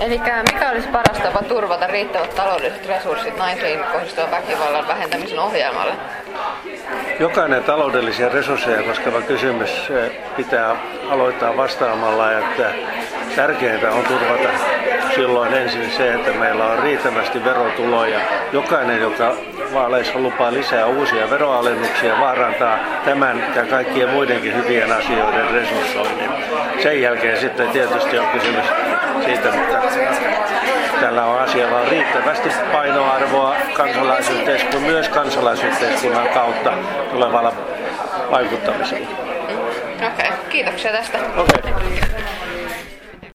Eli mikä olisi paras tapa turvata riittävät taloudelliset resurssit naisiin kohdistuvan väkivallan vähentämisen ohjelmalle? Jokainen taloudellisia resursseja koskeva kysymys pitää aloittaa vastaamalla, että tärkeintä on turvata silloin ensin se, että meillä on riittävästi verotuloja. Jokainen, joka vaaleissa lupaa lisää uusia veroalennuksia, vaarantaa tämän ja kaikkien muidenkin hyvien asioiden resurssoinnin. Sen jälkeen sitten tietysti on kysymys siitä, että tällä on asialla on riittävästi painoarvoa kansalaisyhteiskunnan, myös kansalaisyhteiskunnan kautta tulevalla vaikuttamisella. Okei, okay. kiitoksia tästä. Okay.